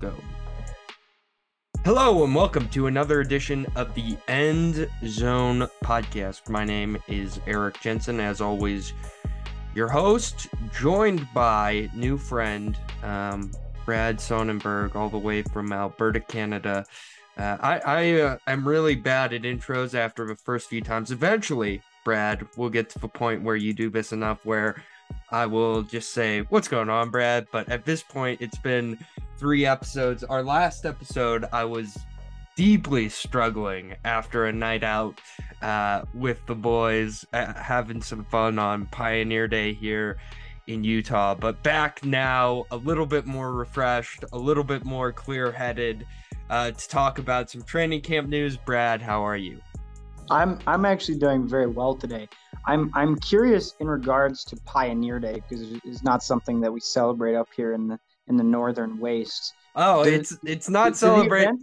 go. Hello and welcome to another edition of the End Zone podcast. My name is Eric Jensen, as always, your host, joined by new friend um, Brad Sonnenberg, all the way from Alberta, Canada. Uh, I I uh, am really bad at intros after the first few times. Eventually, Brad, we'll get to the point where you do this enough where I will just say, What's going on, Brad? But at this point, it's been three episodes. Our last episode, I was deeply struggling after a night out uh, with the boys, uh, having some fun on Pioneer Day here in Utah. But back now, a little bit more refreshed, a little bit more clear headed uh, to talk about some training camp news. Brad, how are you? I'm I'm actually doing very well today. I'm I'm curious in regards to Pioneer Day because it's not something that we celebrate up here in the in the northern wastes. Oh, it's it's not celebrated.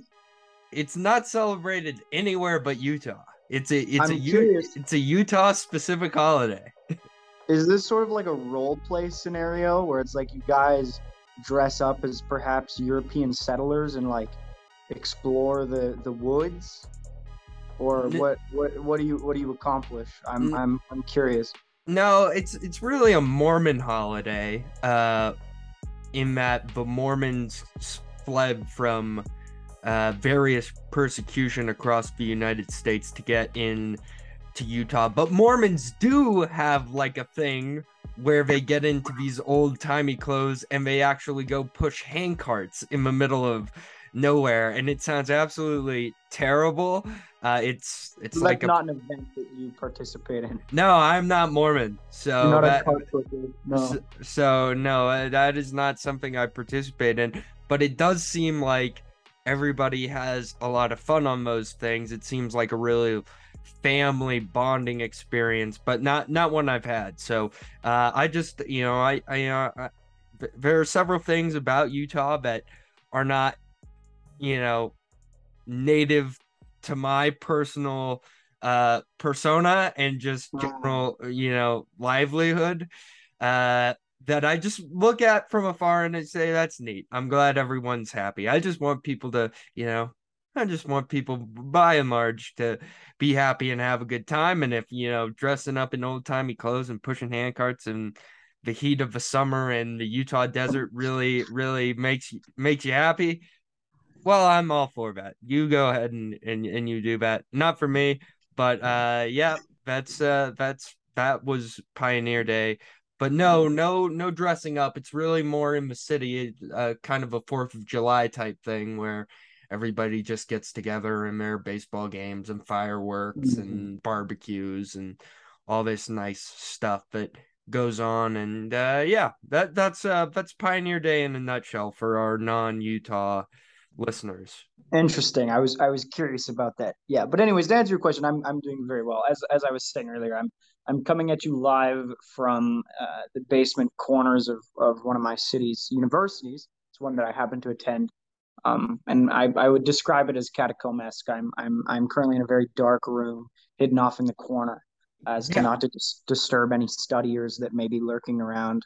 It's not celebrated anywhere but Utah. It's a it's I'm a curious. it's a Utah specific holiday. Is this sort of like a role play scenario where it's like you guys dress up as perhaps European settlers and like explore the the woods? Or what what what do you what do you accomplish? I'm I'm I'm curious. No, it's it's really a Mormon holiday. Uh in that the Mormons fled from uh, various persecution across the United States to get in to Utah. But Mormons do have like a thing where they get into these old timey clothes and they actually go push hand carts in the middle of nowhere, and it sounds absolutely terrible. Uh, it's it's so like a, not an event that you participate in. No, I'm not Mormon, so not that, no. So, so no, uh, that is not something I participate in. But it does seem like everybody has a lot of fun on those things. It seems like a really family bonding experience, but not not one I've had. So uh, I just you know I I, uh, I there are several things about Utah that are not you know native to my personal uh persona and just general you know livelihood uh that I just look at from afar and I say that's neat. I'm glad everyone's happy. I just want people to, you know, I just want people by and large to be happy and have a good time. And if, you know, dressing up in old timey clothes and pushing hand carts and the heat of the summer and the Utah desert really, really makes makes you happy, well, I'm all for that. You go ahead and and, and you do that. Not for me, but uh yeah, that's uh that's that was Pioneer Day. But no, no, no dressing up. It's really more in the city, uh, kind of a Fourth of July type thing where everybody just gets together in their baseball games and fireworks mm-hmm. and barbecues and all this nice stuff that goes on. And uh, yeah, that that's uh, that's Pioneer Day in a nutshell for our non-Utah listeners. Interesting. I was I was curious about that. Yeah, but anyways, to answer your question, I'm I'm doing very well. As as I was saying earlier, I'm I'm coming at you live from uh, the basement corners of of one of my city's universities. It's one that I happen to attend, um, and I I would describe it as catacomb-esque. I'm I'm I'm currently in a very dark room, hidden off in the corner, as to not to dis- disturb any studiers that may be lurking around.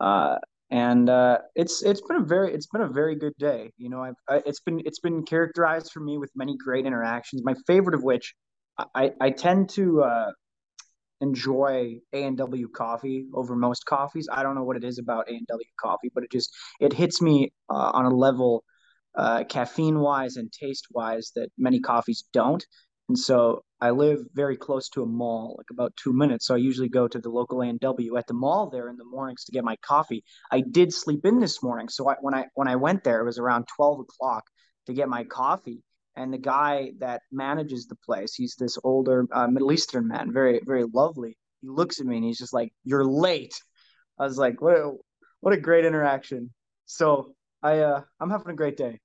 Uh, and uh, it's it's been a very it's been a very good day. You know, I've I, it's been it's been characterized for me with many great interactions. My favorite of which, I I tend to uh, enjoy A and W coffee over most coffees. I don't know what it is about A and W coffee, but it just it hits me uh, on a level uh, caffeine wise and taste wise that many coffees don't. And so I live very close to a mall, like about two minutes. So I usually go to the local A&W at the mall there in the mornings to get my coffee. I did sleep in this morning, so I, when I when I went there, it was around twelve o'clock to get my coffee. And the guy that manages the place, he's this older uh, Middle Eastern man, very very lovely. He looks at me and he's just like, "You're late." I was like, "What? A, what a great interaction." So I uh, I'm having a great day.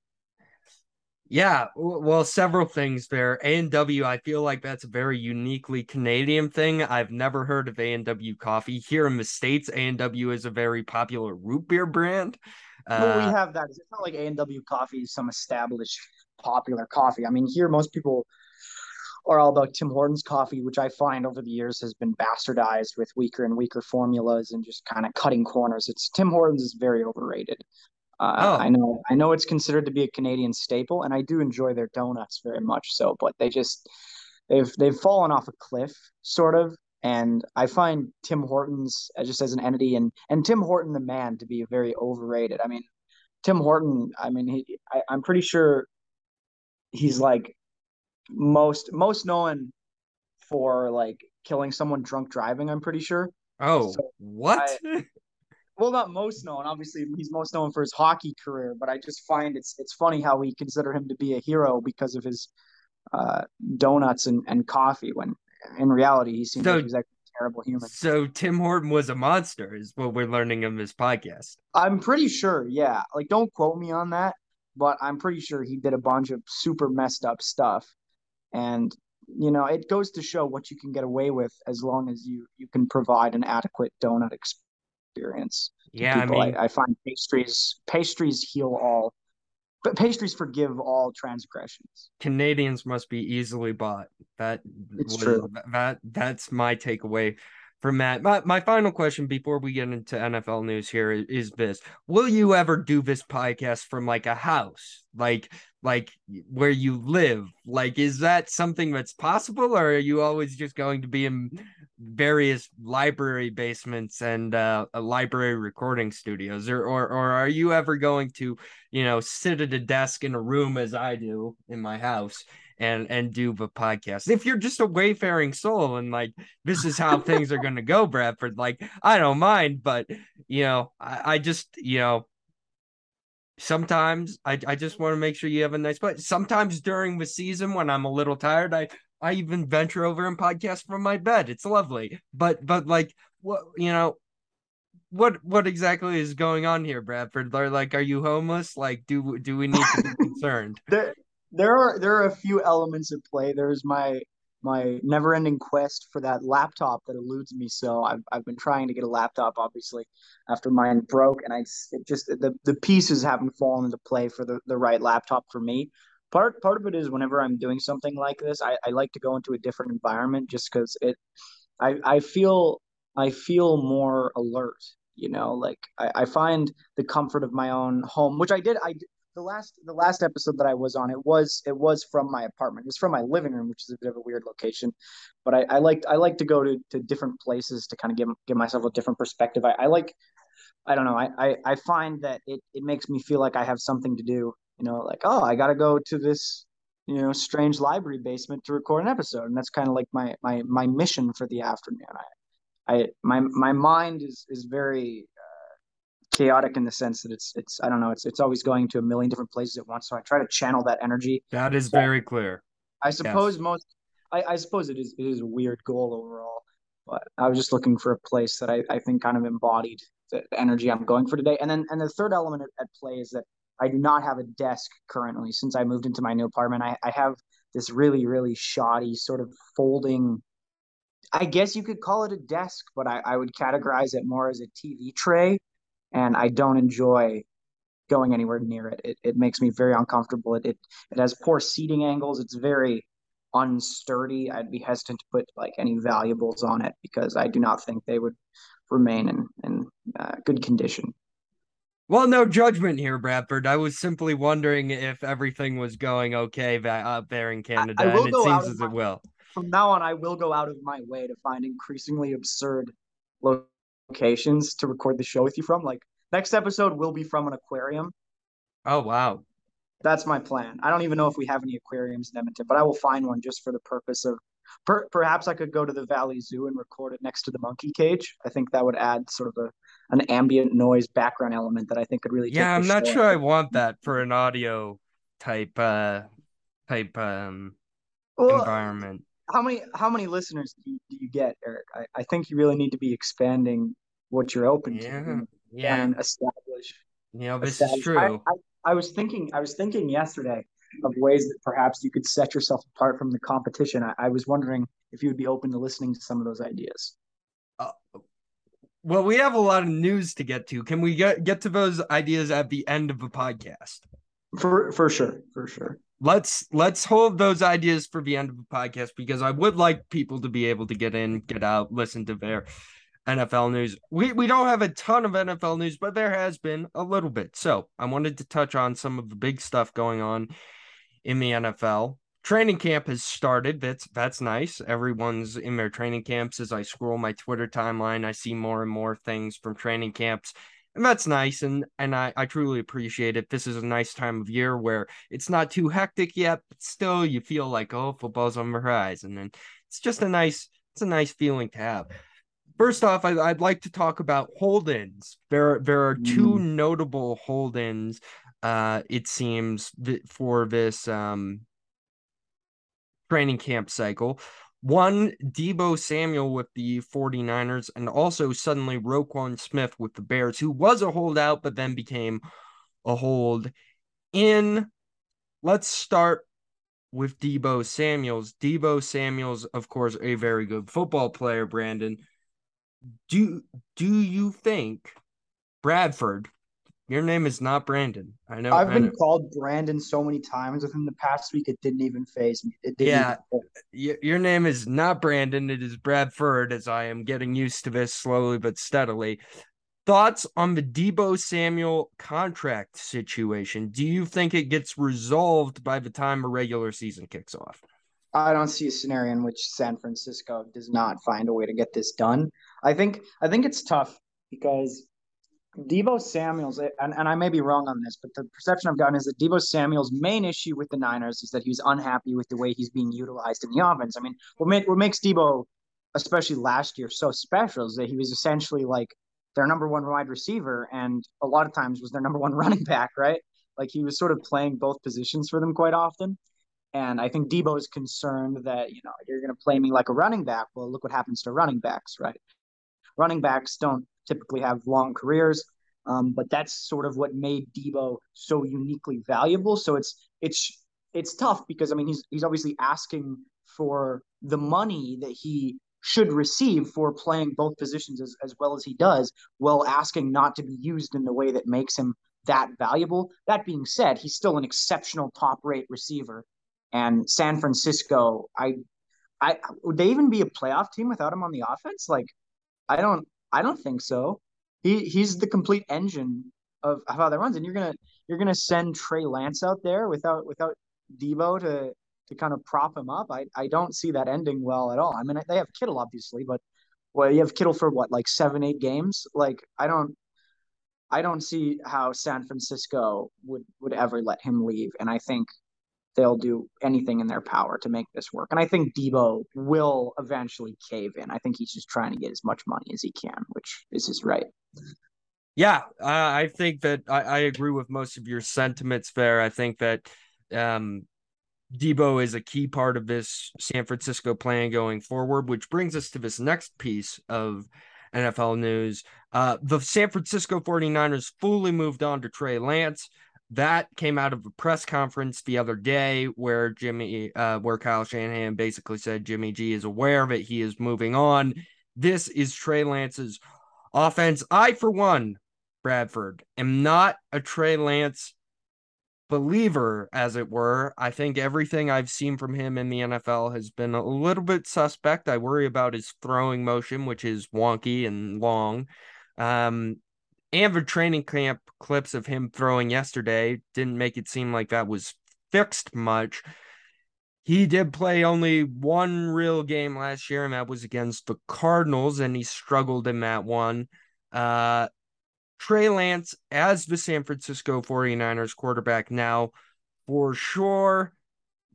Yeah, well, several things there. A and W, I feel like that's a very uniquely Canadian thing. I've never heard of A and W coffee here in the states. A and W is a very popular root beer brand. Well, we uh, have that. It's not like A and W coffee is some established popular coffee. I mean, here most people are all about Tim Hortons coffee, which I find over the years has been bastardized with weaker and weaker formulas and just kind of cutting corners. It's Tim Hortons is very overrated. Uh, oh. I know I know it's considered to be a Canadian staple, and I do enjoy their donuts very much so, but they just they've they've fallen off a cliff, sort of. And I find Tim Hortons uh, just as an entity and and Tim Horton the man to be very overrated. I mean, Tim Horton, I mean, he I, I'm pretty sure he's like most most known for like killing someone drunk driving. I'm pretty sure. Oh, so what? I, well, not most known. Obviously, he's most known for his hockey career, but I just find it's it's funny how we consider him to be a hero because of his uh, donuts and, and coffee. When in reality, he seems so, like he's like a terrible human. So Tim Horton was a monster, is what we're learning in this podcast. I'm pretty sure. Yeah, like don't quote me on that, but I'm pretty sure he did a bunch of super messed up stuff, and you know it goes to show what you can get away with as long as you you can provide an adequate donut experience experience. Yeah, people. I mean, I, I, find pastries pastries heal all, but pastries forgive all transgressions. Canadians must be easily bought. That it's was, true. That that's my takeaway from Matt. My my final question before we get into NFL news here is, is this: Will you ever do this podcast from like a house, like like where you live? Like, is that something that's possible, or are you always just going to be in various library basements and uh, library recording studios, or, or or are you ever going to, you know, sit at a desk in a room as I do in my house? and and do the podcast. If you're just a wayfaring soul and like this is how things are gonna go, Bradford, like I don't mind, but you know, I, I just you know sometimes I, I just want to make sure you have a nice place. Sometimes during the season when I'm a little tired, I I even venture over and podcast from my bed. It's lovely. But but like what you know what what exactly is going on here, Bradford? Are like are you homeless? Like do do we need to be concerned? there there are there are a few elements at play. There's my my never ending quest for that laptop that eludes me. So I've, I've been trying to get a laptop, obviously, after mine broke, and I just the, the pieces haven't fallen into play for the, the right laptop for me. Part part of it is whenever I'm doing something like this, I, I like to go into a different environment just because it I, I feel I feel more alert. You know, like I, I find the comfort of my own home, which I did I the last the last episode that I was on, it was it was from my apartment. It was from my living room, which is a bit of a weird location. But I, I like I like to go to, to different places to kind of give give myself a different perspective. I, I like I don't know. I, I, I find that it, it makes me feel like I have something to do. You know, like oh, I got to go to this you know strange library basement to record an episode, and that's kind of like my my my mission for the afternoon. I I my my mind is is very chaotic in the sense that it's it's I don't know it's it's always going to a million different places at once. So I try to channel that energy. That is very clear. I suppose yes. most I, I suppose it is it is a weird goal overall, but I was just looking for a place that I, I think kind of embodied the energy I'm going for today. And then and the third element at, at play is that I do not have a desk currently since I moved into my new apartment. I, I have this really, really shoddy sort of folding I guess you could call it a desk, but I, I would categorize it more as a TV tray and I don't enjoy going anywhere near it. It, it makes me very uncomfortable. It, it it has poor seating angles. It's very unsturdy. I'd be hesitant to put like any valuables on it because I do not think they would remain in in uh, good condition. Well, no judgment here, Bradford. I was simply wondering if everything was going okay out there in Canada, I, I and it seems as my, it will. From now on, I will go out of my way to find increasingly absurd locations to record the show with you from. Like next episode will be from an aquarium. Oh wow. That's my plan. I don't even know if we have any aquariums in Edmonton, but I will find one just for the purpose of per, perhaps I could go to the Valley Zoo and record it next to the monkey cage. I think that would add sort of a an ambient noise background element that I think could really Yeah, I'm not sure I want that for an audio type uh type um well, environment how many how many listeners do you, do you get, Eric? I, I think you really need to be expanding what you're open yeah, to. Yeah. And establish. You know, this establish. is true. I, I, I was thinking I was thinking yesterday of ways that perhaps you could set yourself apart from the competition. I, I was wondering if you would be open to listening to some of those ideas. Uh, well, we have a lot of news to get to. Can we get get to those ideas at the end of the podcast? For for sure, for sure let's let's hold those ideas for the end of the podcast because I would like people to be able to get in, get out, listen to their NFL news. We we don't have a ton of NFL news, but there has been a little bit. So I wanted to touch on some of the big stuff going on in the NFL. Training camp has started. That's that's nice. Everyone's in their training camps. As I scroll my Twitter timeline, I see more and more things from training camps. And that's nice and and I, I truly appreciate it. This is a nice time of year where it's not too hectic yet, but still you feel like, oh, football's on the horizon. And it's just a nice, it's a nice feeling to have. First off, I, would like to talk about hold-ins. There, there are two mm. notable hold-ins. Uh, it seems for this um training camp cycle. One, Deebo Samuel with the 49ers, and also suddenly Roquan Smith with the Bears, who was a holdout but then became a hold in. Let's start with Deebo Samuels. Deebo Samuels, of course, a very good football player, Brandon. Do do you think Bradford your name is not Brandon. I know. I've I been know. called Brandon so many times within the past week. It didn't even phase me. yeah, your name is not Brandon. It is Bradford. As I am getting used to this slowly but steadily. Thoughts on the Deebo Samuel contract situation? Do you think it gets resolved by the time a regular season kicks off? I don't see a scenario in which San Francisco does not find a way to get this done. I think I think it's tough because Deebo Samuel's, and, and I may be wrong on this, but the perception I've gotten is that Deebo Samuel's main issue with the Niners is that he's unhappy with the way he's being utilized in the offense. I mean, what, made, what makes Deebo, especially last year, so special is that he was essentially like their number one wide receiver and a lot of times was their number one running back, right? Like he was sort of playing both positions for them quite often. And I think Deebo is concerned that, you know, you're going to play me like a running back. Well, look what happens to running backs, right? Running backs don't typically have long careers. Um, but that's sort of what made Deebo so uniquely valuable. So it's it's it's tough because I mean he's he's obviously asking for the money that he should receive for playing both positions as, as well as he does, while asking not to be used in the way that makes him that valuable. That being said, he's still an exceptional top rate receiver. And San Francisco, I I would they even be a playoff team without him on the offense? Like I don't I don't think so. He he's the complete engine of how that runs, and you're gonna you're gonna send Trey Lance out there without without Deebo to to kind of prop him up. I I don't see that ending well at all. I mean, they have Kittle obviously, but well, you have Kittle for what like seven eight games. Like I don't I don't see how San Francisco would would ever let him leave, and I think they'll do anything in their power to make this work. And I think Deebo will eventually cave in. I think he's just trying to get as much money as he can, which is his right. Yeah, I think that I, I agree with most of your sentiments there. I think that um, Deebo is a key part of this San Francisco plan going forward, which brings us to this next piece of NFL news. Uh, the San Francisco 49ers fully moved on to Trey Lance that came out of a press conference the other day where Jimmy, uh, where Kyle Shanahan basically said Jimmy G is aware of it. He is moving on. This is Trey Lance's offense. I, for one, Bradford, am not a Trey Lance believer, as it were. I think everything I've seen from him in the NFL has been a little bit suspect. I worry about his throwing motion, which is wonky and long. Um, and the training camp clips of him throwing yesterday didn't make it seem like that was fixed much. He did play only one real game last year, and that was against the Cardinals, and he struggled in that one. Uh, Trey Lance, as the San Francisco 49ers quarterback now, for sure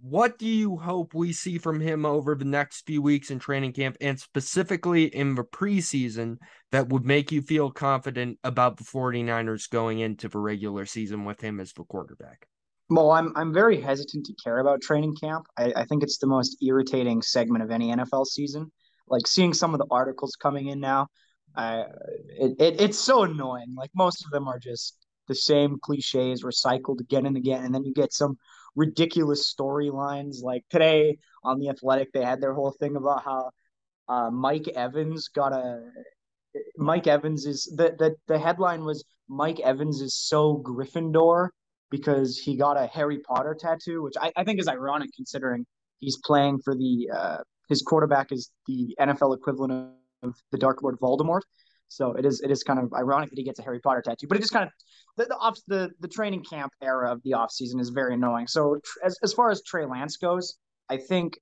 what do you hope we see from him over the next few weeks in training camp and specifically in the preseason that would make you feel confident about the 49ers going into the regular season with him as the quarterback? Well, I'm I'm very hesitant to care about training camp. I, I think it's the most irritating segment of any NFL season. Like seeing some of the articles coming in now, uh, it, it it's so annoying. Like most of them are just the same cliches recycled again and again, and then you get some ridiculous storylines. Like today on the Athletic, they had their whole thing about how uh, Mike Evans got a Mike Evans is the, the the headline was Mike Evans is so Gryffindor because he got a Harry Potter tattoo, which I, I think is ironic considering he's playing for the uh, his quarterback is the NFL equivalent of the Dark Lord Voldemort. So it is it is kind of ironic that he gets a Harry Potter tattoo, but it just kind of the the off the, the training camp era of the off season is very annoying. So as as far as Trey Lance goes, I think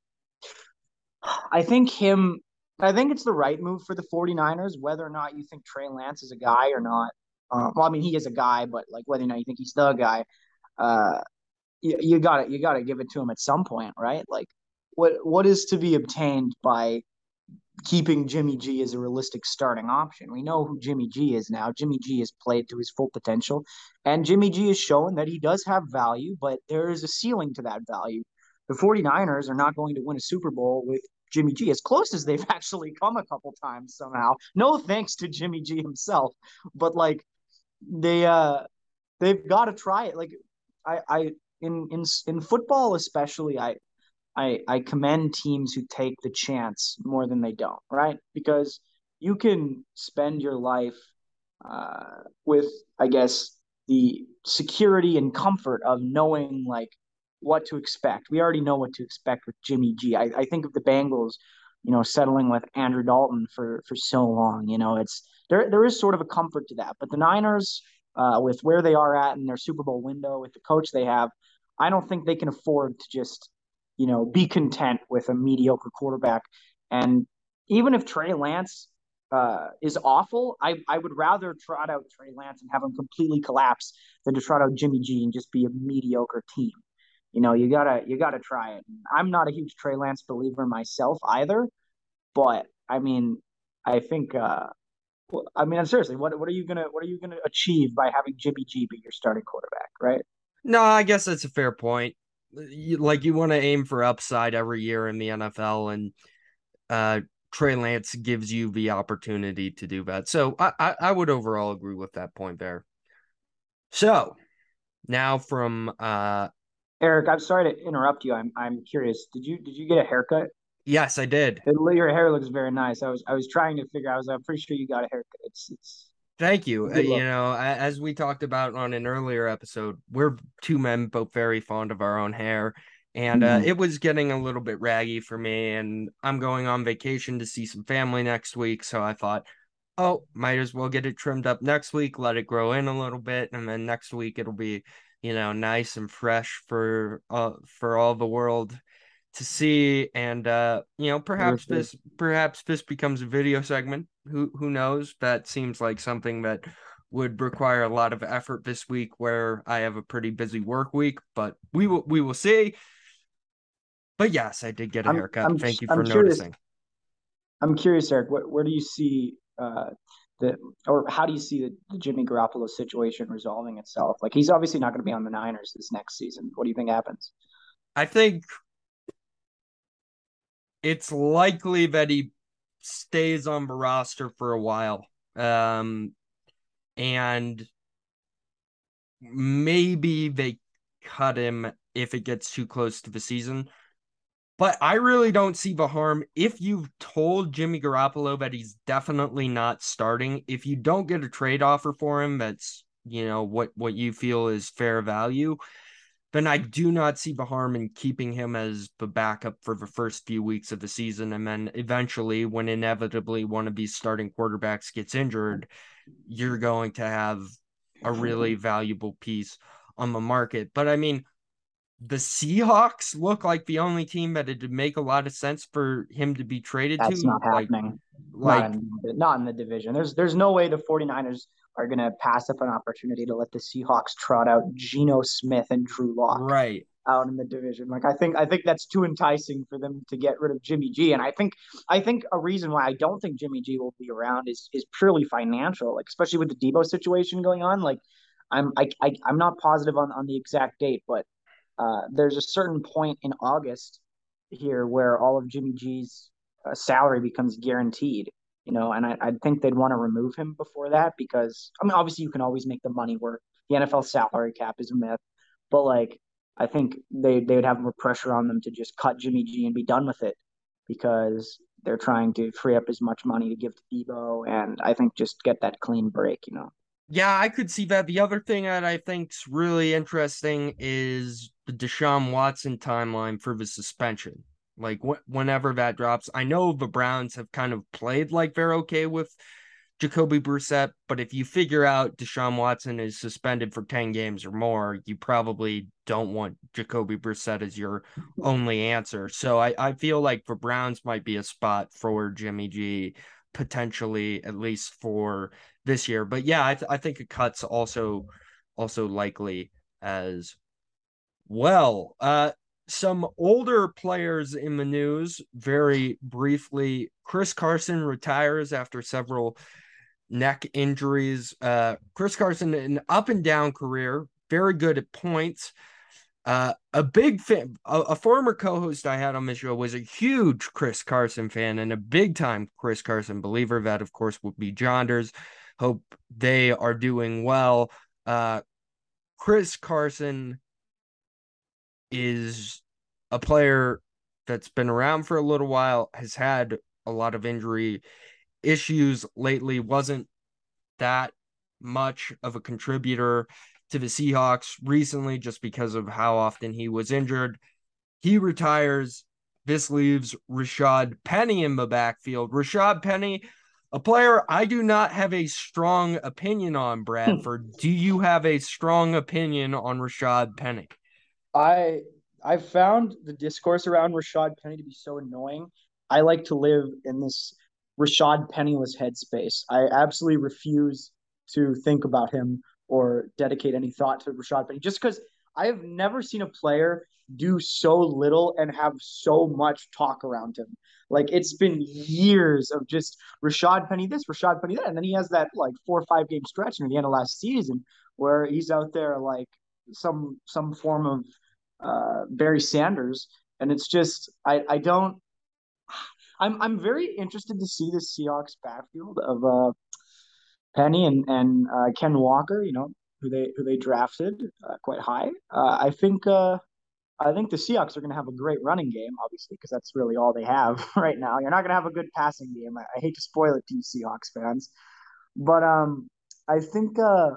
I think him I think it's the right move for the 49ers, whether or not you think Trey Lance is a guy or not. Uh, well, I mean, he is a guy, but like whether or not you think he's the guy, uh, you, you got to you got to give it to him at some point, right? Like, what what is to be obtained by keeping Jimmy G as a realistic starting option? We know who Jimmy G is now. Jimmy G has played to his full potential, and Jimmy G has shown that he does have value, but there is a ceiling to that value. The 49ers are not going to win a Super Bowl with Jimmy G, as close as they've actually come a couple times somehow. No thanks to Jimmy G himself, but like they uh they've got to try it. Like I I in in in football especially I I I commend teams who take the chance more than they don't, right? Because you can spend your life uh, with I guess the security and comfort of knowing like what to expect. We already know what to expect with Jimmy G. I, I think of the Bengals, you know, settling with Andrew Dalton for for so long. You know, it's there there is sort of a comfort to that. But the Niners, uh, with where they are at in their Super Bowl window, with the coach they have, I don't think they can afford to just, you know, be content with a mediocre quarterback. And even if Trey Lance uh, is awful, I, I would rather trot out Trey Lance and have him completely collapse than to trot out Jimmy G and just be a mediocre team you know, you gotta you gotta try it. I'm not a huge Trey Lance believer myself either, but I mean, I think uh I mean, seriously, what what are you gonna what are you gonna achieve by having Jimmy G be your starting quarterback, right? No, I guess that's a fair point. You, like you want to aim for upside every year in the NFL, and uh, Trey Lance gives you the opportunity to do that. So I, I, I would overall agree with that point there. So now from uh, Eric, I'm sorry to interrupt you. I'm I'm curious. Did you did you get a haircut? Yes, I did. It, your hair looks very nice. I was I was trying to figure. I was I'm pretty sure you got a haircut. It's it's. Thank you. Uh, you know, as we talked about on an earlier episode, we're two men both very fond of our own hair, and uh, mm-hmm. it was getting a little bit raggy for me. And I'm going on vacation to see some family next week, so I thought, oh, might as well get it trimmed up next week, let it grow in a little bit, and then next week it'll be you know nice and fresh for uh for all the world to see and uh you know perhaps this perhaps this becomes a video segment who who knows that seems like something that would require a lot of effort this week where i have a pretty busy work week but we will we will see but yes i did get a haircut I'm, I'm, thank you for I'm noticing curious, i'm curious eric what, where do you see uh the or how do you see the, the Jimmy Garoppolo situation resolving itself? Like he's obviously not going to be on the Niners this next season. What do you think happens? I think it's likely that he stays on the roster for a while. Um and maybe they cut him if it gets too close to the season. But I really don't see the harm if you've told Jimmy Garoppolo that he's definitely not starting. If you don't get a trade offer for him, that's you know what what you feel is fair value. Then I do not see the harm in keeping him as the backup for the first few weeks of the season, and then eventually, when inevitably one of these starting quarterbacks gets injured, you're going to have a really valuable piece on the market. But I mean, the Seahawks look like the only team that it'd make a lot of sense for him to be traded That's to. not happening. Like, not in, the, not in the division. There's there's no way the 49ers are going to pass up an opportunity to let the Seahawks trot out Geno Smith and Drew Lock. Right. Out in the division. Like I think I think that's too enticing for them to get rid of Jimmy G. And I think I think a reason why I don't think Jimmy G will be around is is purely financial, like especially with the Deebo situation going on. Like I'm I, I I'm not positive on, on the exact date, but uh, there's a certain point in August here where all of Jimmy G's uh, salary becomes guaranteed, you know, and I, I think they'd want to remove him before that because, I mean, obviously you can always make the money work. The NFL salary cap is a myth, but like, I think they, they would have more pressure on them to just cut Jimmy G and be done with it because they're trying to free up as much money to give to Deebo and I think just get that clean break, you know. Yeah, I could see that. The other thing that I think's really interesting is the Deshaun Watson timeline for the suspension. Like wh- whenever that drops, I know the Browns have kind of played like they're okay with Jacoby Brissett, but if you figure out Deshaun Watson is suspended for 10 games or more, you probably don't want Jacoby Brissett as your only answer. So I, I feel like the Browns might be a spot for Jimmy G potentially at least for this year. But yeah, I, th- I think a cut's also also likely as well. Uh some older players in the news very briefly. Chris Carson retires after several neck injuries. Uh, Chris Carson, an up and down career, very good at points. Uh, a big fan, a, a, former co-host I had on the show was a huge Chris Carson fan and a big time Chris Carson believer. That, of course, would be Jonders. Hope they are doing well. Uh, Chris Carson is a player that's been around for a little while, has had a lot of injury issues lately, wasn't that much of a contributor to the Seahawks recently just because of how often he was injured. He retires. This leaves Rashad Penny in the backfield. Rashad Penny, a player I do not have a strong opinion on, hmm. Bradford. do you have a strong opinion on Rashad Penny? I I found the discourse around Rashad Penny to be so annoying. I like to live in this Rashad Penniless headspace. I absolutely refuse to think about him or dedicate any thought to Rashad Penny just because I have never seen a player do so little and have so much talk around him. Like it's been years of just Rashad Penny this, Rashad Penny that, and then he has that like four or five game stretch near the end of last season where he's out there like some some form of uh, Barry Sanders, and it's just I I don't I'm I'm very interested to see the Seahawks backfield of uh, Penny and and uh, Ken Walker. You know who they who they drafted uh, quite high. Uh, I think uh, I think the Seahawks are going to have a great running game, obviously, because that's really all they have right now. You're not going to have a good passing game. I, I, hate to spoil it to you Seahawks fans, but um, I think uh,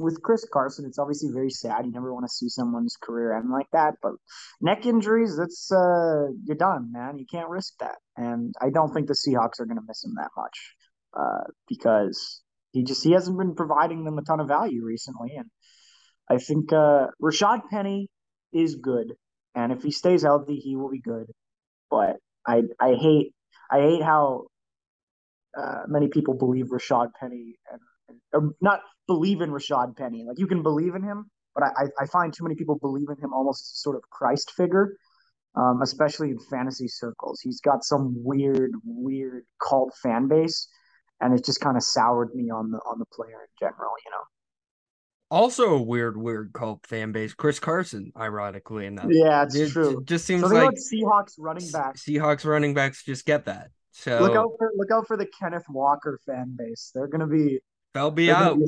with Chris Carson, it's obviously very sad. You never want to see someone's career end like that. But neck injuries, that's uh, you're done, man. You can't risk that. And I don't think the Seahawks are going to miss him that much uh, because he just he hasn't been providing them a ton of value recently. And I think uh, Rashad Penny is good, and if he stays healthy, he will be good. But I I hate I hate how uh, many people believe Rashad Penny and or not believe in Rashad Penny. Like you can believe in him, but I, I find too many people believe in him almost as a sort of Christ figure, um, especially in fantasy circles. He's got some weird, weird cult fan base, and it just kind of soured me on the on the player in general. You know. Also a weird, weird cult fan base. Chris Carson, ironically enough. Yeah, it's it, true. It just seems like Seahawks running backs. Seahawks running backs just get that. So look out for look out for the Kenneth Walker fan base. They're gonna be They'll be out. Be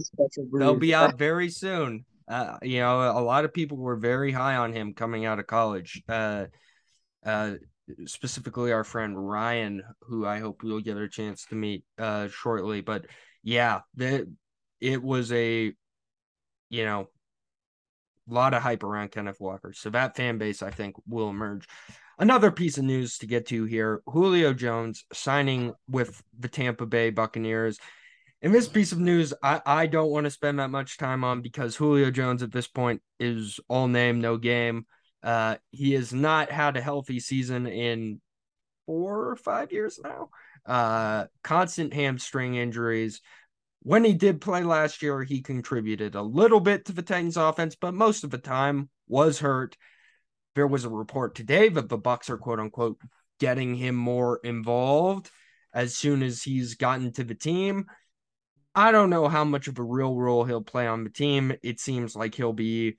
They'll be out very soon. Uh, you know, a lot of people were very high on him coming out of college. Uh, uh, specifically our friend Ryan, who I hope we'll get a chance to meet uh shortly. But yeah, the, it was a, you know, a lot of hype around Kenneth Walker. So that fan base, I think, will emerge. Another piece of news to get to here Julio Jones signing with the Tampa Bay Buccaneers. And this piece of news, I, I don't want to spend that much time on because Julio Jones at this point is all name, no game. Uh, he has not had a healthy season in four or five years now. Uh, constant hamstring injuries. When he did play last year, he contributed a little bit to the Titans offense, but most of the time was hurt. There was a report today that the Bucs are quote unquote getting him more involved as soon as he's gotten to the team. I don't know how much of a real role he'll play on the team. It seems like he'll be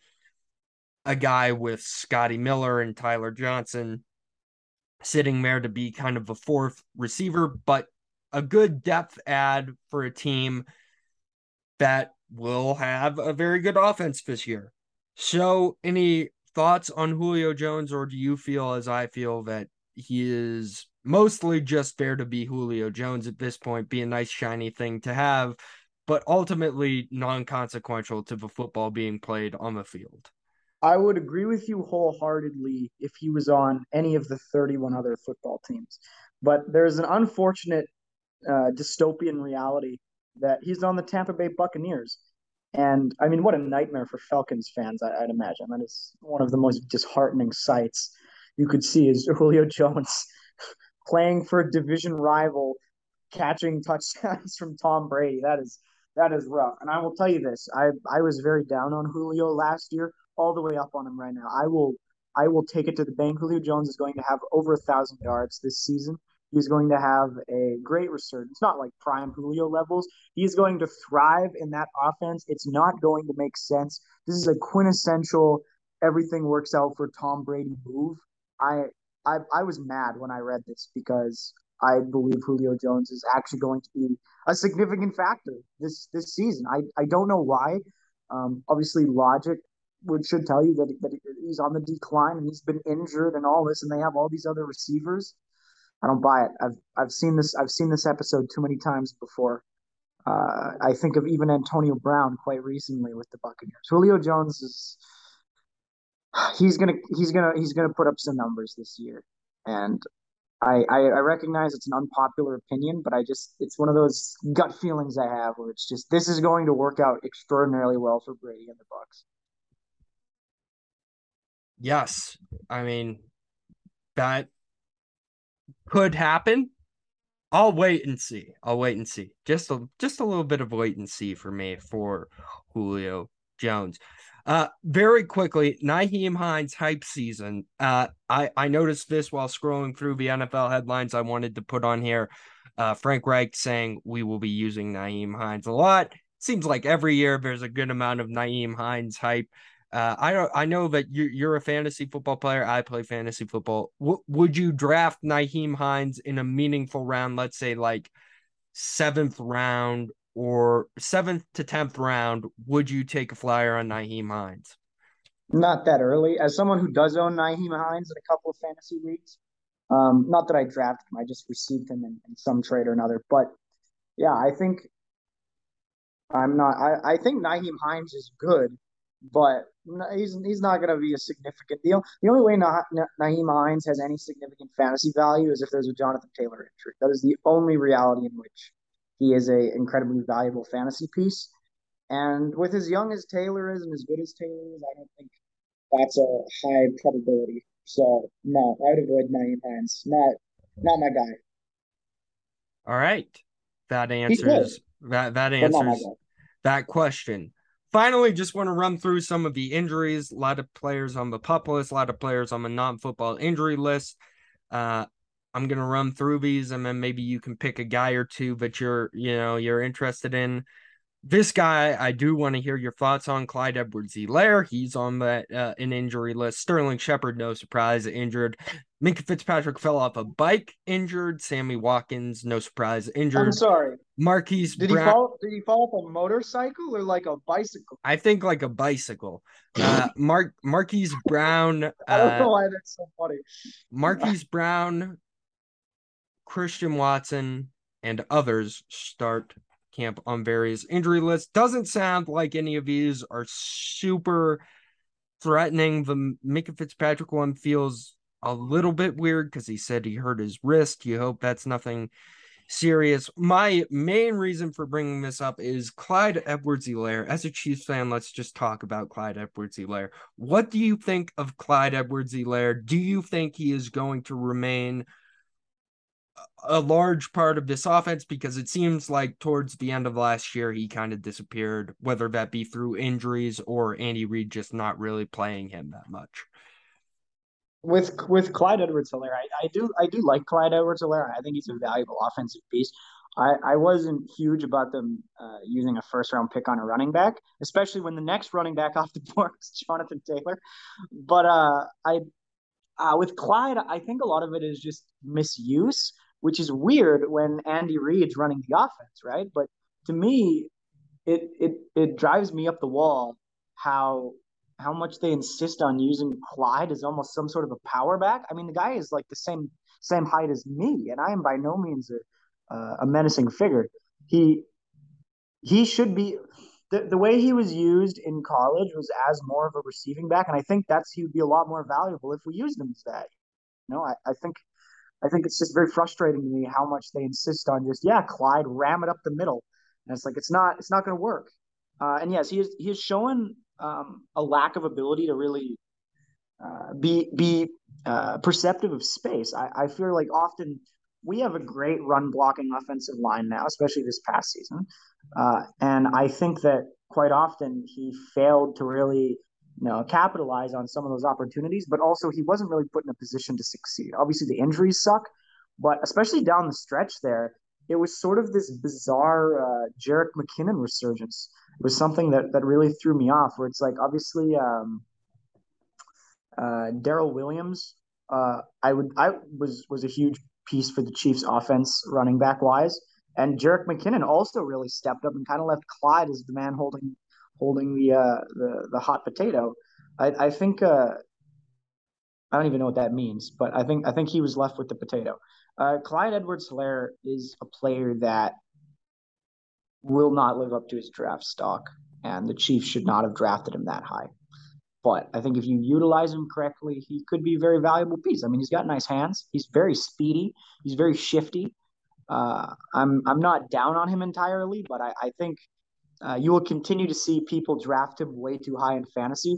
a guy with Scotty Miller and Tyler Johnson sitting there to be kind of a fourth receiver, but a good depth add for a team that will have a very good offense this year. So, any thoughts on Julio Jones, or do you feel as I feel that he is mostly just there to be Julio Jones at this point, be a nice shiny thing to have, but ultimately non consequential to the football being played on the field. I would agree with you wholeheartedly if he was on any of the 31 other football teams. But there's an unfortunate uh, dystopian reality that he's on the Tampa Bay Buccaneers. And I mean, what a nightmare for Falcons fans, I, would imagine. That is one of the most disheartening sights you could see is Julio Jones playing for a division rival, catching touchdowns from Tom Brady. That is that is rough. And I will tell you this: I I was very down on Julio last year all the way up on him right now. I will I will take it to the bank. Julio Jones is going to have over a thousand yards this season. He's going to have a great resurgence, not like prime Julio levels. He's going to thrive in that offense. It's not going to make sense. This is a quintessential everything works out for Tom Brady move. I I, I was mad when I read this because I believe Julio Jones is actually going to be a significant factor this this season. I, I don't know why. Um, obviously, logic would should tell you that, that he's on the decline and he's been injured and all this, and they have all these other receivers. I don't buy it. I've I've seen this I've seen this episode too many times before. Uh, I think of even Antonio Brown quite recently with the Buccaneers. Julio Jones is he's gonna he's gonna he's gonna put up some numbers this year, and I, I, I recognize it's an unpopular opinion, but I just it's one of those gut feelings I have where it's just this is going to work out extraordinarily well for Brady and the Bucs. Yes, I mean that could happen. I'll wait and see. I'll wait and see. Just a just a little bit of wait and see for me for Julio Jones. Uh, very quickly, Nyheim Hines hype season. Uh, I I noticed this while scrolling through the NFL headlines. I wanted to put on here. Uh, Frank Reich saying we will be using Nyheim Hines a lot. Seems like every year there's a good amount of Nyheim Hines hype. Uh, I don't. I know that you're you're a fantasy football player. I play fantasy football. W- would you draft Nyheim Hines in a meaningful round? Let's say like seventh round or seventh to tenth round, would you take a flyer on Nyheim Hines? Not that early. As someone who does own Nyheim Hines in a couple of fantasy leagues, um, not that I drafted him, I just received him in, in some trade or another. But yeah, I think I'm not. I, I think Nyheim Hines is good, but he's he's not going to be a significant deal. The only way Nah, Nyheim Hines has any significant fantasy value is if there's a Jonathan Taylor injury. That is the only reality in which he is a incredibly valuable fantasy piece. And with as young as Taylor is and as good as Taylor is, I don't think that's a high probability. So no, I would avoid Nyheim Hines. Not not my guy. All right. That answers that that answers that question. Finally, just want to run through some of the injuries. A lot of players on the pup list, a lot of players on the non-football injury list. Uh, I'm gonna run through these, and then maybe you can pick a guy or two that you're, you know, you're interested in. This guy, I do want to hear your thoughts on Clyde Edwards-Helaire. He's on that uh, an injury list. Sterling Shepard, no surprise, injured. Minkah Fitzpatrick fell off a bike, injured. Sammy Watkins, no surprise, injured. I'm sorry. Marquise did Brown... he fall? Did he fall off a motorcycle or like a bicycle? I think like a bicycle. Uh, Mark Marquise Brown. I don't know uh, why that's so funny. Marquise Brown Christian Watson and others start camp on various injury lists. Doesn't sound like any of these are super threatening. The Minkah Fitzpatrick one feels a little bit weird because he said he hurt his wrist. You hope that's nothing serious. My main reason for bringing this up is Clyde Edwards-Helaire. As a Chiefs fan, let's just talk about Clyde Edwards-Helaire. What do you think of Clyde Edwards-Helaire? Do you think he is going to remain a large part of this offense because it seems like towards the end of last year he kind of disappeared, whether that be through injuries or Andy Reid just not really playing him that much. With with Clyde Edwards-Helaire, I, I do I do like Clyde Edwards-Helaire. I think he's a valuable offensive piece. I, I wasn't huge about them uh, using a first round pick on a running back, especially when the next running back off the board is Jonathan Taylor. But uh, I uh, with Clyde, I think a lot of it is just misuse which is weird when Andy Reid's running the offense, right? But to me, it it it drives me up the wall how how much they insist on using Clyde as almost some sort of a power back. I mean, the guy is like the same same height as me, and I am by no means a uh, a menacing figure. He he should be the, the way he was used in college was as more of a receiving back, and I think that's he would be a lot more valuable if we used him as that. You know, I, I think I think it's just very frustrating to me how much they insist on just yeah, Clyde ram it up the middle, and it's like it's not it's not going to work. Uh, and yes, he is he has shown um, a lack of ability to really uh, be be uh, perceptive of space. I, I feel like often we have a great run blocking offensive line now, especially this past season. Uh, and I think that quite often he failed to really know capitalize on some of those opportunities, but also he wasn't really put in a position to succeed. Obviously, the injuries suck, but especially down the stretch there, it was sort of this bizarre uh, Jerick McKinnon resurgence. It was something that that really threw me off. Where it's like obviously um, uh, Darrel Williams, uh, I would I was was a huge piece for the Chiefs offense running back wise. And Jerick McKinnon also really stepped up and kind of left Clyde as the man holding holding the uh, the the hot potato. I, I think uh, I don't even know what that means, but I think I think he was left with the potato. Uh, Clyde Edwards-Helaire is a player that will not live up to his draft stock, and the Chiefs should not have drafted him that high. But I think if you utilize him correctly, he could be a very valuable piece. I mean, he's got nice hands. He's very speedy. He's very shifty. Uh, I'm I'm not down on him entirely, but I, I think uh, you will continue to see people draft him way too high in fantasy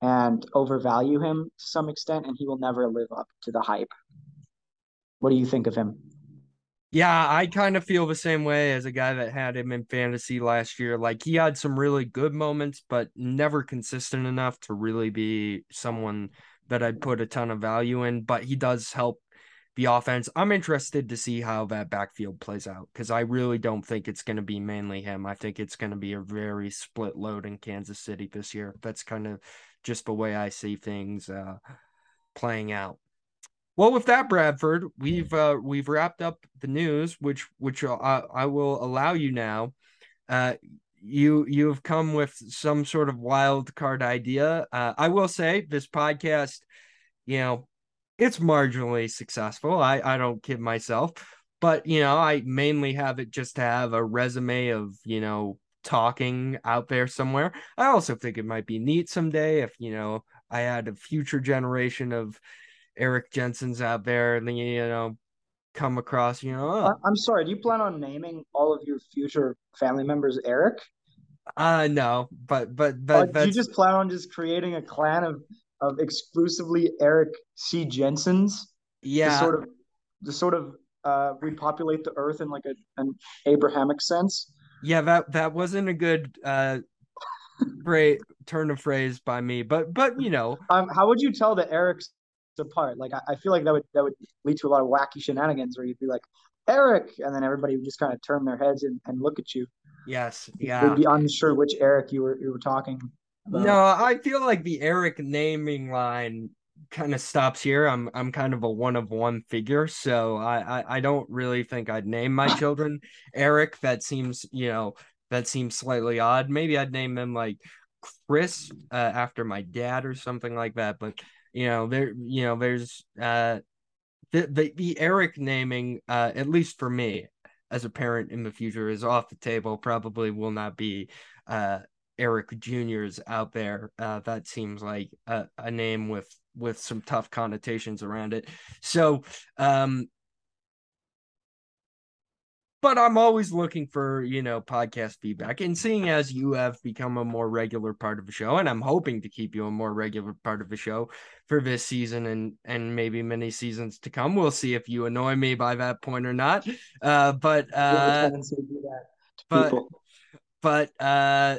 and overvalue him to some extent, and he will never live up to the hype. What do you think of him? Yeah, I kind of feel the same way as a guy that had him in fantasy last year. Like he had some really good moments, but never consistent enough to really be someone that I'd put a ton of value in. But he does help the offense. I'm interested to see how that backfield plays out because I really don't think it's going to be mainly him. I think it's going to be a very split load in Kansas City this year. That's kind of just the way I see things uh, playing out. Well, with that, Bradford, we've uh, we've wrapped up the news, which which I, I will allow you now. Uh, you you've come with some sort of wild card idea. Uh, I will say this podcast, you know, it's marginally successful. I I don't kid myself, but you know, I mainly have it just to have a resume of you know talking out there somewhere. I also think it might be neat someday if you know I had a future generation of Eric Jensen's out there, and then you know come across, you know. Oh. I'm sorry. Do you plan on naming all of your future family members Eric? Uh no, but but but you just plan on just creating a clan of of exclusively Eric C. Jensens? Yeah, to sort of to sort of uh, repopulate the earth in like a, an Abrahamic sense. Yeah, that that wasn't a good uh great turn of phrase by me, but but you know, um, how would you tell the Eric's apart. Like I, I feel like that would that would lead to a lot of wacky shenanigans where you'd be like, Eric, and then everybody would just kind of turn their heads and, and look at you. Yes, yeah. They'd be unsure which Eric you were you were talking about. No, I feel like the Eric naming line kind of stops here. I'm I'm kind of a one of one figure, so I I, I don't really think I'd name my children Eric. That seems you know that seems slightly odd. Maybe I'd name them like Chris uh, after my dad or something like that. But you know there you know there's uh the the, the eric naming uh at least for me as a parent in the future is off the table probably will not be uh eric juniors out there uh that seems like a, a name with with some tough connotations around it so um but I'm always looking for, you know, podcast feedback. And seeing as you have become a more regular part of the show, and I'm hoping to keep you a more regular part of the show for this season and and maybe many seasons to come. We'll see if you annoy me by that point or not. Uh, but uh, but but uh,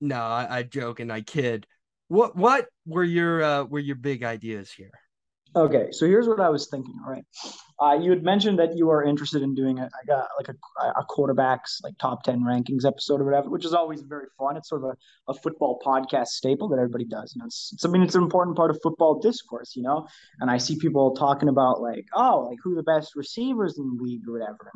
no, I, I joke and I kid. What what were your uh, were your big ideas here? Okay, so here's what I was thinking. All right, uh, you had mentioned that you are interested in doing a, a like a, a quarterbacks like top ten rankings episode or whatever, which is always very fun. It's sort of a, a football podcast staple that everybody does. You know, it's, it's I mean it's an important part of football discourse. You know, and I see people talking about like oh like who the best receivers in the league or whatever.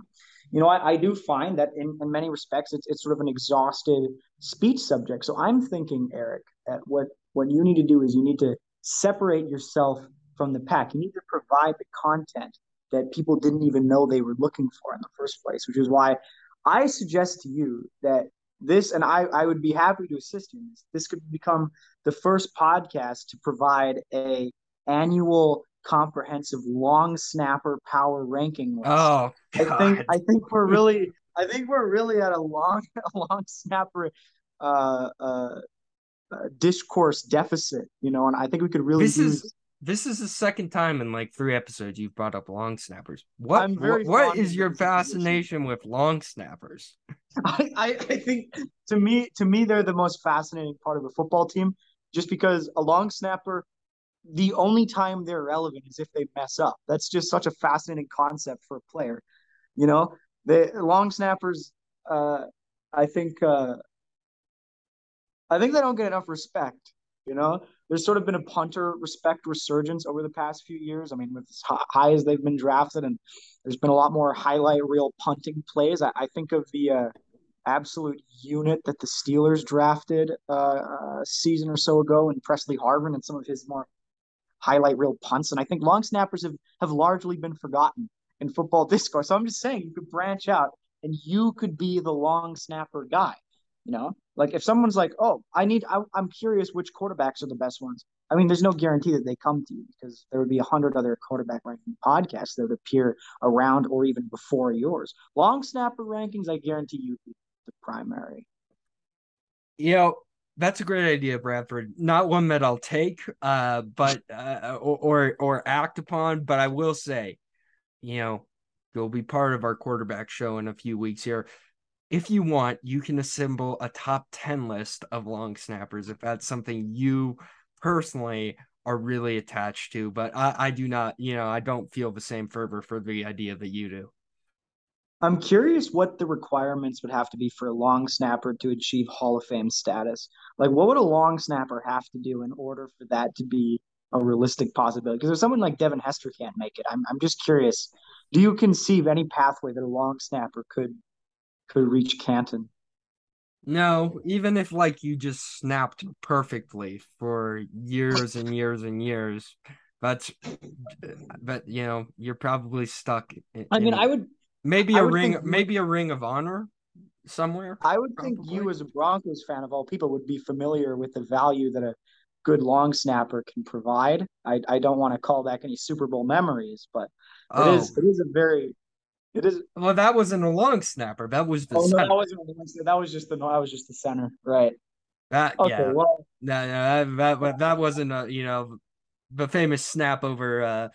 You know, I, I do find that in, in many respects it's it's sort of an exhausted speech subject. So I'm thinking, Eric, that what what you need to do is you need to separate yourself from the pack. You need to provide the content that people didn't even know they were looking for in the first place, which is why I suggest to you that this, and I, I would be happy to assist you in this. This could become the first podcast to provide a annual comprehensive long snapper power ranking list. Oh, I think I think we're really I think we're really at a long a long snapper uh, uh, uh, discourse deficit, you know, and I think we could really this use. is this is the second time in like three episodes you've brought up long snappers. What what, is your fascination with long snappers? I, I, I think to me to me they're the most fascinating part of a football team, just because a long snapper, the only time they're relevant is if they mess up. That's just such a fascinating concept for a player. You know, the long snappers. Uh, I think uh, I think they don't get enough respect. You know, there's sort of been a punter respect resurgence over the past few years. I mean, with as high as they've been drafted, and there's been a lot more highlight reel punting plays. I, I think of the uh, absolute unit that the Steelers drafted uh, a season or so ago, and Pressley Harvin, and some of his more highlight reel punts. And I think long snappers have have largely been forgotten in football discourse. So I'm just saying, you could branch out, and you could be the long snapper guy. You know, like if someone's like, "Oh, I need," I, I'm curious which quarterbacks are the best ones. I mean, there's no guarantee that they come to you because there would be a hundred other quarterback ranking podcasts that would appear around or even before yours. Long snapper rankings, I guarantee you, the primary. You know, that's a great idea, Bradford. Not one that I'll take, uh, but uh, or, or act upon. But I will say, you know, you'll be part of our quarterback show in a few weeks here if you want, you can assemble a top 10 list of long snappers if that's something you personally are really attached to. But I, I do not, you know, I don't feel the same fervor for the idea that you do. I'm curious what the requirements would have to be for a long snapper to achieve Hall of Fame status. Like, what would a long snapper have to do in order for that to be a realistic possibility? Because if someone like Devin Hester can't make it, I'm, I'm just curious. Do you conceive any pathway that a long snapper could could reach Canton. No, even if like you just snapped perfectly for years and years and years, that's but you know you're probably stuck. In, I mean, I would maybe a ring, maybe a ring of honor somewhere. I would probably. think you, as a Broncos fan of all people, would be familiar with the value that a good long snapper can provide. I, I don't want to call back any Super Bowl memories, but oh. it is it is a very it is. Well, that wasn't a long snapper. That was the. Oh no, that wasn't a long snapper. That was just the. No, that was just the center. Right. That okay, yeah. Well, no, no, that, that that wasn't a you know the famous snap over uh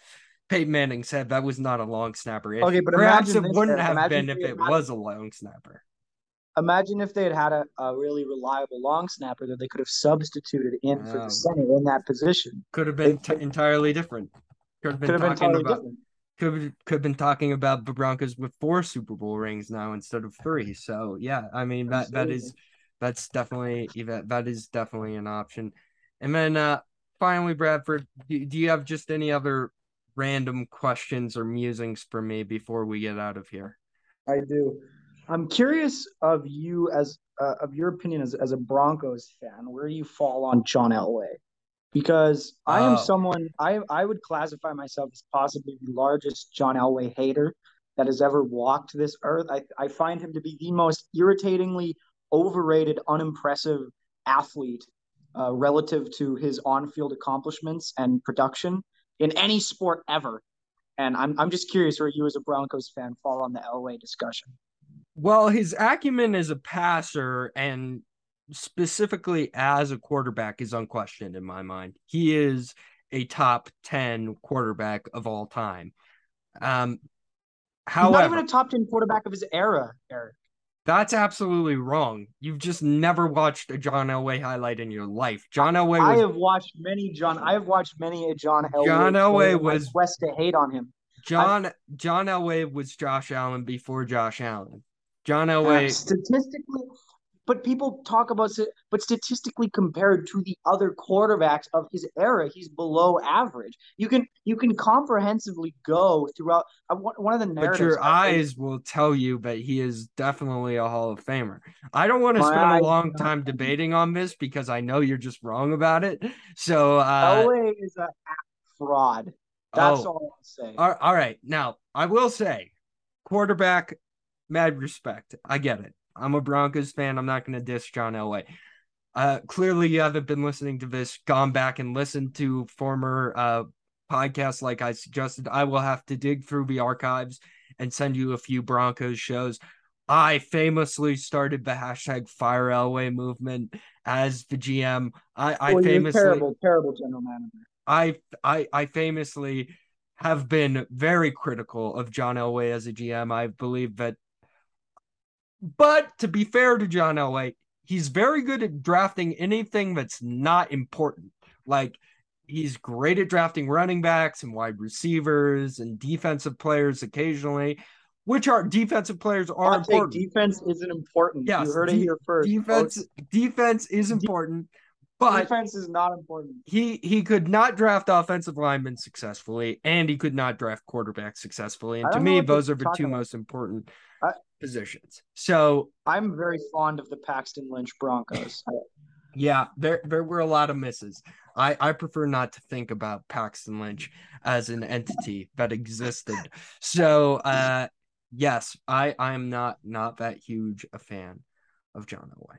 Peyton Manning said that was not a long snapper. If, okay, but perhaps it wouldn't have been if it was a long snapper. Imagine if they had had a, a really reliable long snapper that they could have substituted in for the center in that position. Could have been t- entirely different. Could have been, could have been entirely about, different could could have been talking about the Broncos with four Super Bowl rings now instead of three. So yeah, I mean that that is that's definitely that that is definitely an option. And then uh finally, Bradford, do, do you have just any other random questions or musings for me before we get out of here? I do. I'm curious of you as uh, of your opinion as as a Broncos fan, where you fall on John Elway because I am oh. someone I I would classify myself as possibly the largest John Elway hater that has ever walked this earth. I, I find him to be the most irritatingly overrated, unimpressive athlete uh, relative to his on-field accomplishments and production in any sport ever. And I'm I'm just curious where you as a Broncos fan fall on the Elway discussion. Well, his acumen as a passer and specifically as a quarterback is unquestioned in my mind. He is a top 10 quarterback of all time. Um, however, He's not even a top 10 quarterback of his era, Eric. That's absolutely wrong. You've just never watched a John Elway highlight in your life. John Elway. Was, I have watched many John. I have watched many a John Elway. John Elway was West to hate on him. John I, John Elway was Josh Allen before Josh Allen. John Elway. Uh, statistically, but people talk about it, but statistically compared to the other quarterbacks of his era he's below average. You can you can comprehensively go throughout uh, one of the narratives but your eyes will tell you that he is definitely a hall of famer. I don't want to spend a long time debating on this because i know you're just wrong about it. So uh Elway is a fraud. That's oh, all i'll say. All right. Now i will say quarterback mad respect. I get it I'm a Broncos fan. I'm not going to diss John Elway. Uh, clearly, you haven't been listening to this, gone back and listened to former uh, podcasts like I suggested. I will have to dig through the archives and send you a few Broncos shows. I famously started the hashtag Fire Elway movement as the GM. I, I Well, famously terrible, terrible general manager. I I I famously have been very critical of John Elway as a GM. I believe that but to be fair to John Elway, he's very good at drafting anything that's not important. Like he's great at drafting running backs and wide receivers and defensive players occasionally, which are defensive players are take, important. defense isn't important. Yes, you heard de- it here first. defense folks. defense is important, but defense is not important. he he could not draft offensive linemen successfully, and he could not draft quarterbacks successfully. And to me, those are the two about. most important positions. So I'm very fond of the Paxton Lynch Broncos. Yeah, there there were a lot of misses. I I prefer not to think about Paxton Lynch as an entity that existed. So uh yes, I I am not not that huge a fan of John Elway.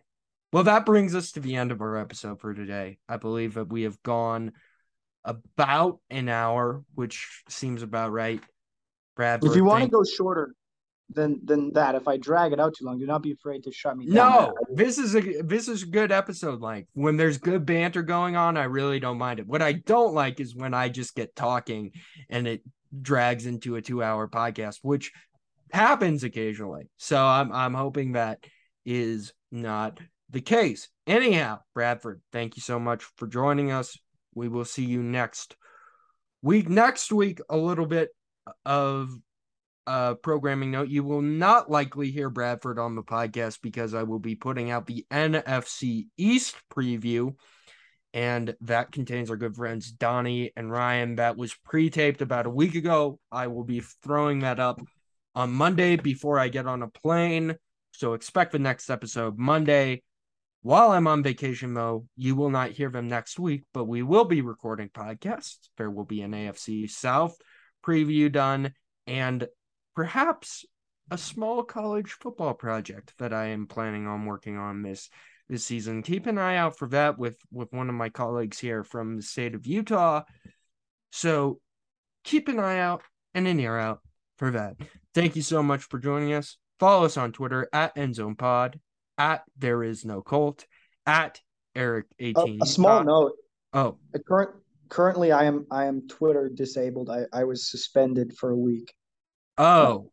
Well, that brings us to the end of our episode for today. I believe that we have gone about an hour, which seems about right. Brad, if you want to go shorter than than that, if I drag it out too long, do not be afraid to shut me down. No, this is a this is a good episode. Like when there's good banter going on, I really don't mind it. What I don't like is when I just get talking and it drags into a two hour podcast, which happens occasionally. So I'm I'm hoping that is not the case. Anyhow, Bradford, thank you so much for joining us. We will see you next week. Next week, a little bit of uh, programming note, you will not likely hear Bradford on the podcast because I will be putting out the NFC East preview. And that contains our good friends Donnie and Ryan. That was pre taped about a week ago. I will be throwing that up on Monday before I get on a plane. So expect the next episode Monday. While I'm on vacation, though, you will not hear them next week, but we will be recording podcasts. There will be an AFC South preview done and perhaps a small college football project that I am planning on working on this this season. Keep an eye out for that with with one of my colleagues here from the state of Utah. So keep an eye out and an ear out for that. Thank you so much for joining us. Follow us on Twitter at EndZonePod, at There Is No Colt, at Eric A, eighteen. a small note. Oh, current currently, I am I am Twitter disabled. I I was suspended for a week. Oh,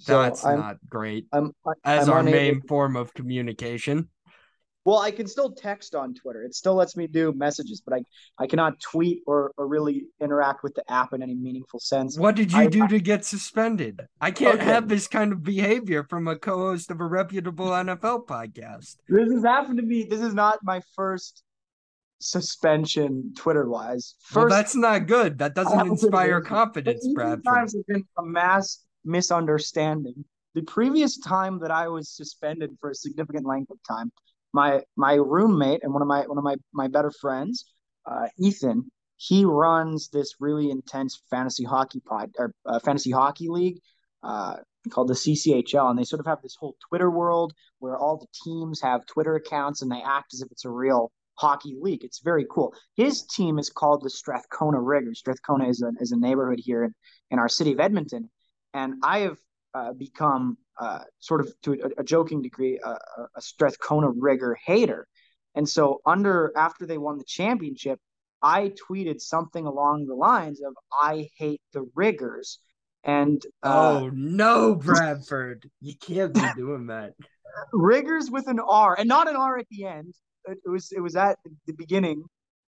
So that's I'm not great. I'm I- As I'm our main form of communication. Well, I can still text on Twitter. It still lets me do messages, but I I cannot tweet or, or really interact with the app in any meaningful sense. What did you I- do to get suspended? I can't Okay. have this kind of behavior from a co-host of a reputable NFL podcast. This has happened to me. This is not my first suspension Twitter wise. Well, that's not good. That doesn't inspire confidence, Bradford. times have been a mass misunderstanding. The previous time that I was suspended for a significant length of time, my my roommate and one of my one of my my better friends, uh, Ethan, he runs this really intense fantasy hockey pod or uh, fantasy hockey league uh, called the CCHL, and they sort of have this whole Twitter world where all the teams have Twitter accounts and they act as if it's a real hockey league. It's very cool. His team is called the Strathcona Riggers. Strathcona is a is a neighborhood here in, in our city of Edmonton, and I have uh, become uh, sort of to a, a joking degree a, Strathcona Rigger hater. And so under after they won the championship, I tweeted something along the lines of "I hate the Riggers." And uh, Oh no, Bradford! You can't be doing that. Riggers with an R and not an R at the end. It, it was it was at the beginning,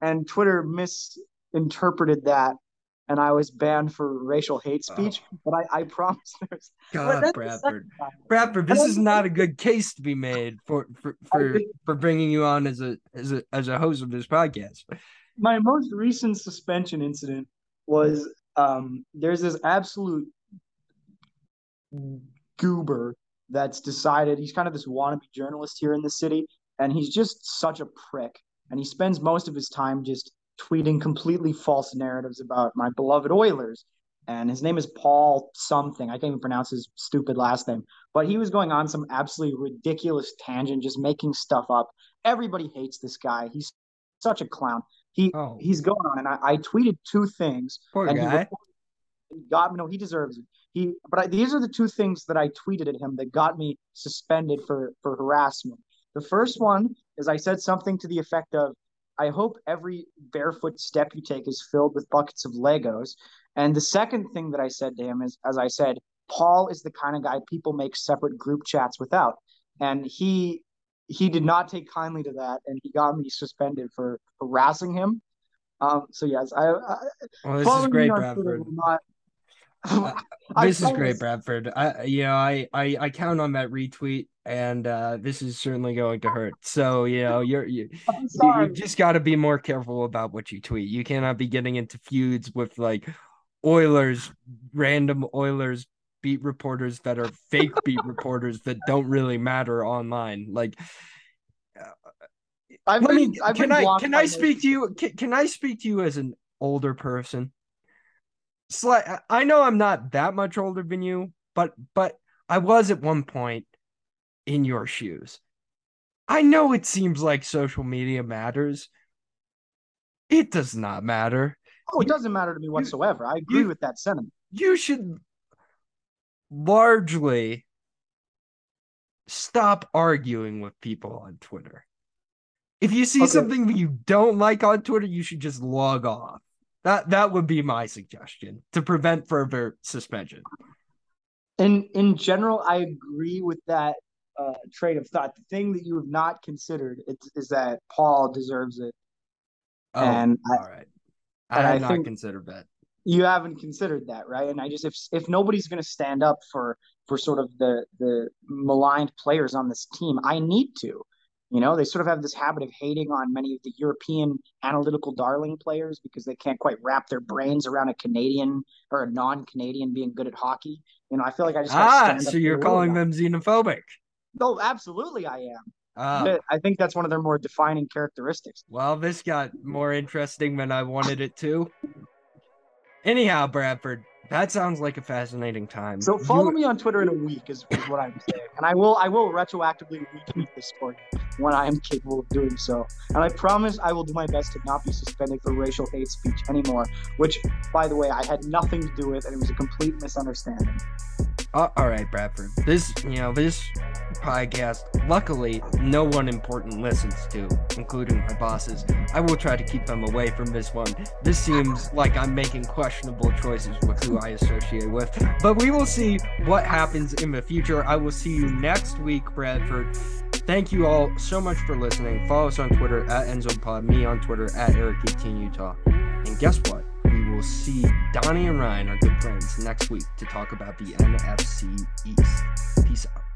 and Twitter misinterpreted that, and I was banned for racial hate speech. But I, I promise there's God, Bradford. Bradford, this is not a good case to be made for for for, think- for bringing you on as a as a as a host of this podcast. My most recent suspension incident was um, there's this absolute goober that's decided he's kind of this wannabe journalist here in the city, and he's just such a prick. And he spends most of his time just tweeting completely false narratives about my beloved Oilers. and his name is Paul something. I can't even pronounce his stupid last name. But he was going on some absolutely ridiculous tangent, just making stuff up. Everybody hates this guy. He's such a clown. He oh. he's going on, and I, I tweeted two things. Poor and guy. He got me. No, he deserves it. He, but I, these are the two things that I tweeted at him that got me suspended for for harassment. The first one is I said something to the effect of, "I hope every barefoot step you take is filled with buckets of Legos." And the second thing that I said to him is, as I said, Paul is the kind of guy people make separate group chats without, and he he did not take kindly to that, and he got me suspended for harassing him. Um, so yes, I. I well, this is great, Bradford. Not, uh, this is great, Bradford. I, you know, I, I, I count on that retweet, and uh, this is certainly going to hurt. So, you know, you're you, you, just got to be more careful about what you tweet. You cannot be getting into feuds with like Oilers, random Oilers beat reporters that are fake beat reporters that don't really matter online. Like, let been, me, can I can I speak to you? Can, can I speak to you as an older person? Slight, I know I'm not that much older than you, but but I was at one point in your shoes. I know it seems like social media matters. It does not matter. Oh, it doesn't matter to me whatsoever. I agree you, with that sentiment. You should largely stop arguing with people on Twitter. If you see okay. something that you don't like on Twitter, you should just log off. That that would be my suggestion to prevent further suspension. In in general, I agree with that uh, trade of thought. The thing that you have not considered is, is that Paul deserves it. Oh, and all I, right. I have not considered that. You haven't considered that, right? And I just if if nobody's going to stand up for for sort of the the maligned players on this team, I need to. You know, they sort of have this habit of hating on many of the European analytical darling players because they can't quite wrap their brains around a Canadian or a non-Canadian being good at hockey. You know, I feel like I just ah, so you're calling them xenophobic? No, absolutely, I am. Uh, I think that's one of their more defining characteristics. Well, this got more interesting than I wanted it to. Anyhow, Bradford, that sounds like a fascinating time. So follow you... me on Twitter in a week is, is what I'm saying, and I will I will retroactively retweet this for you when I am capable of doing so. And I promise I will do my best to not be suspended for racial hate speech anymore. Which, by the way, I had nothing to do with, and it was a complete misunderstanding. Uh, all right, Bradford. This, you know, this podcast, luckily, no one important listens to, including my bosses. I will try to keep them away from this one. This seems like I'm making questionable choices with who I associate with, but we will see what happens in the future. I will see you next week, Bradford. Thank you all so much for listening. Follow us on Twitter at EndZonePod, me on Twitter at Eric18 Utah. And guess what? Will see Donnie and Ryan, our good friends, next week to talk about the NFC East. Peace out.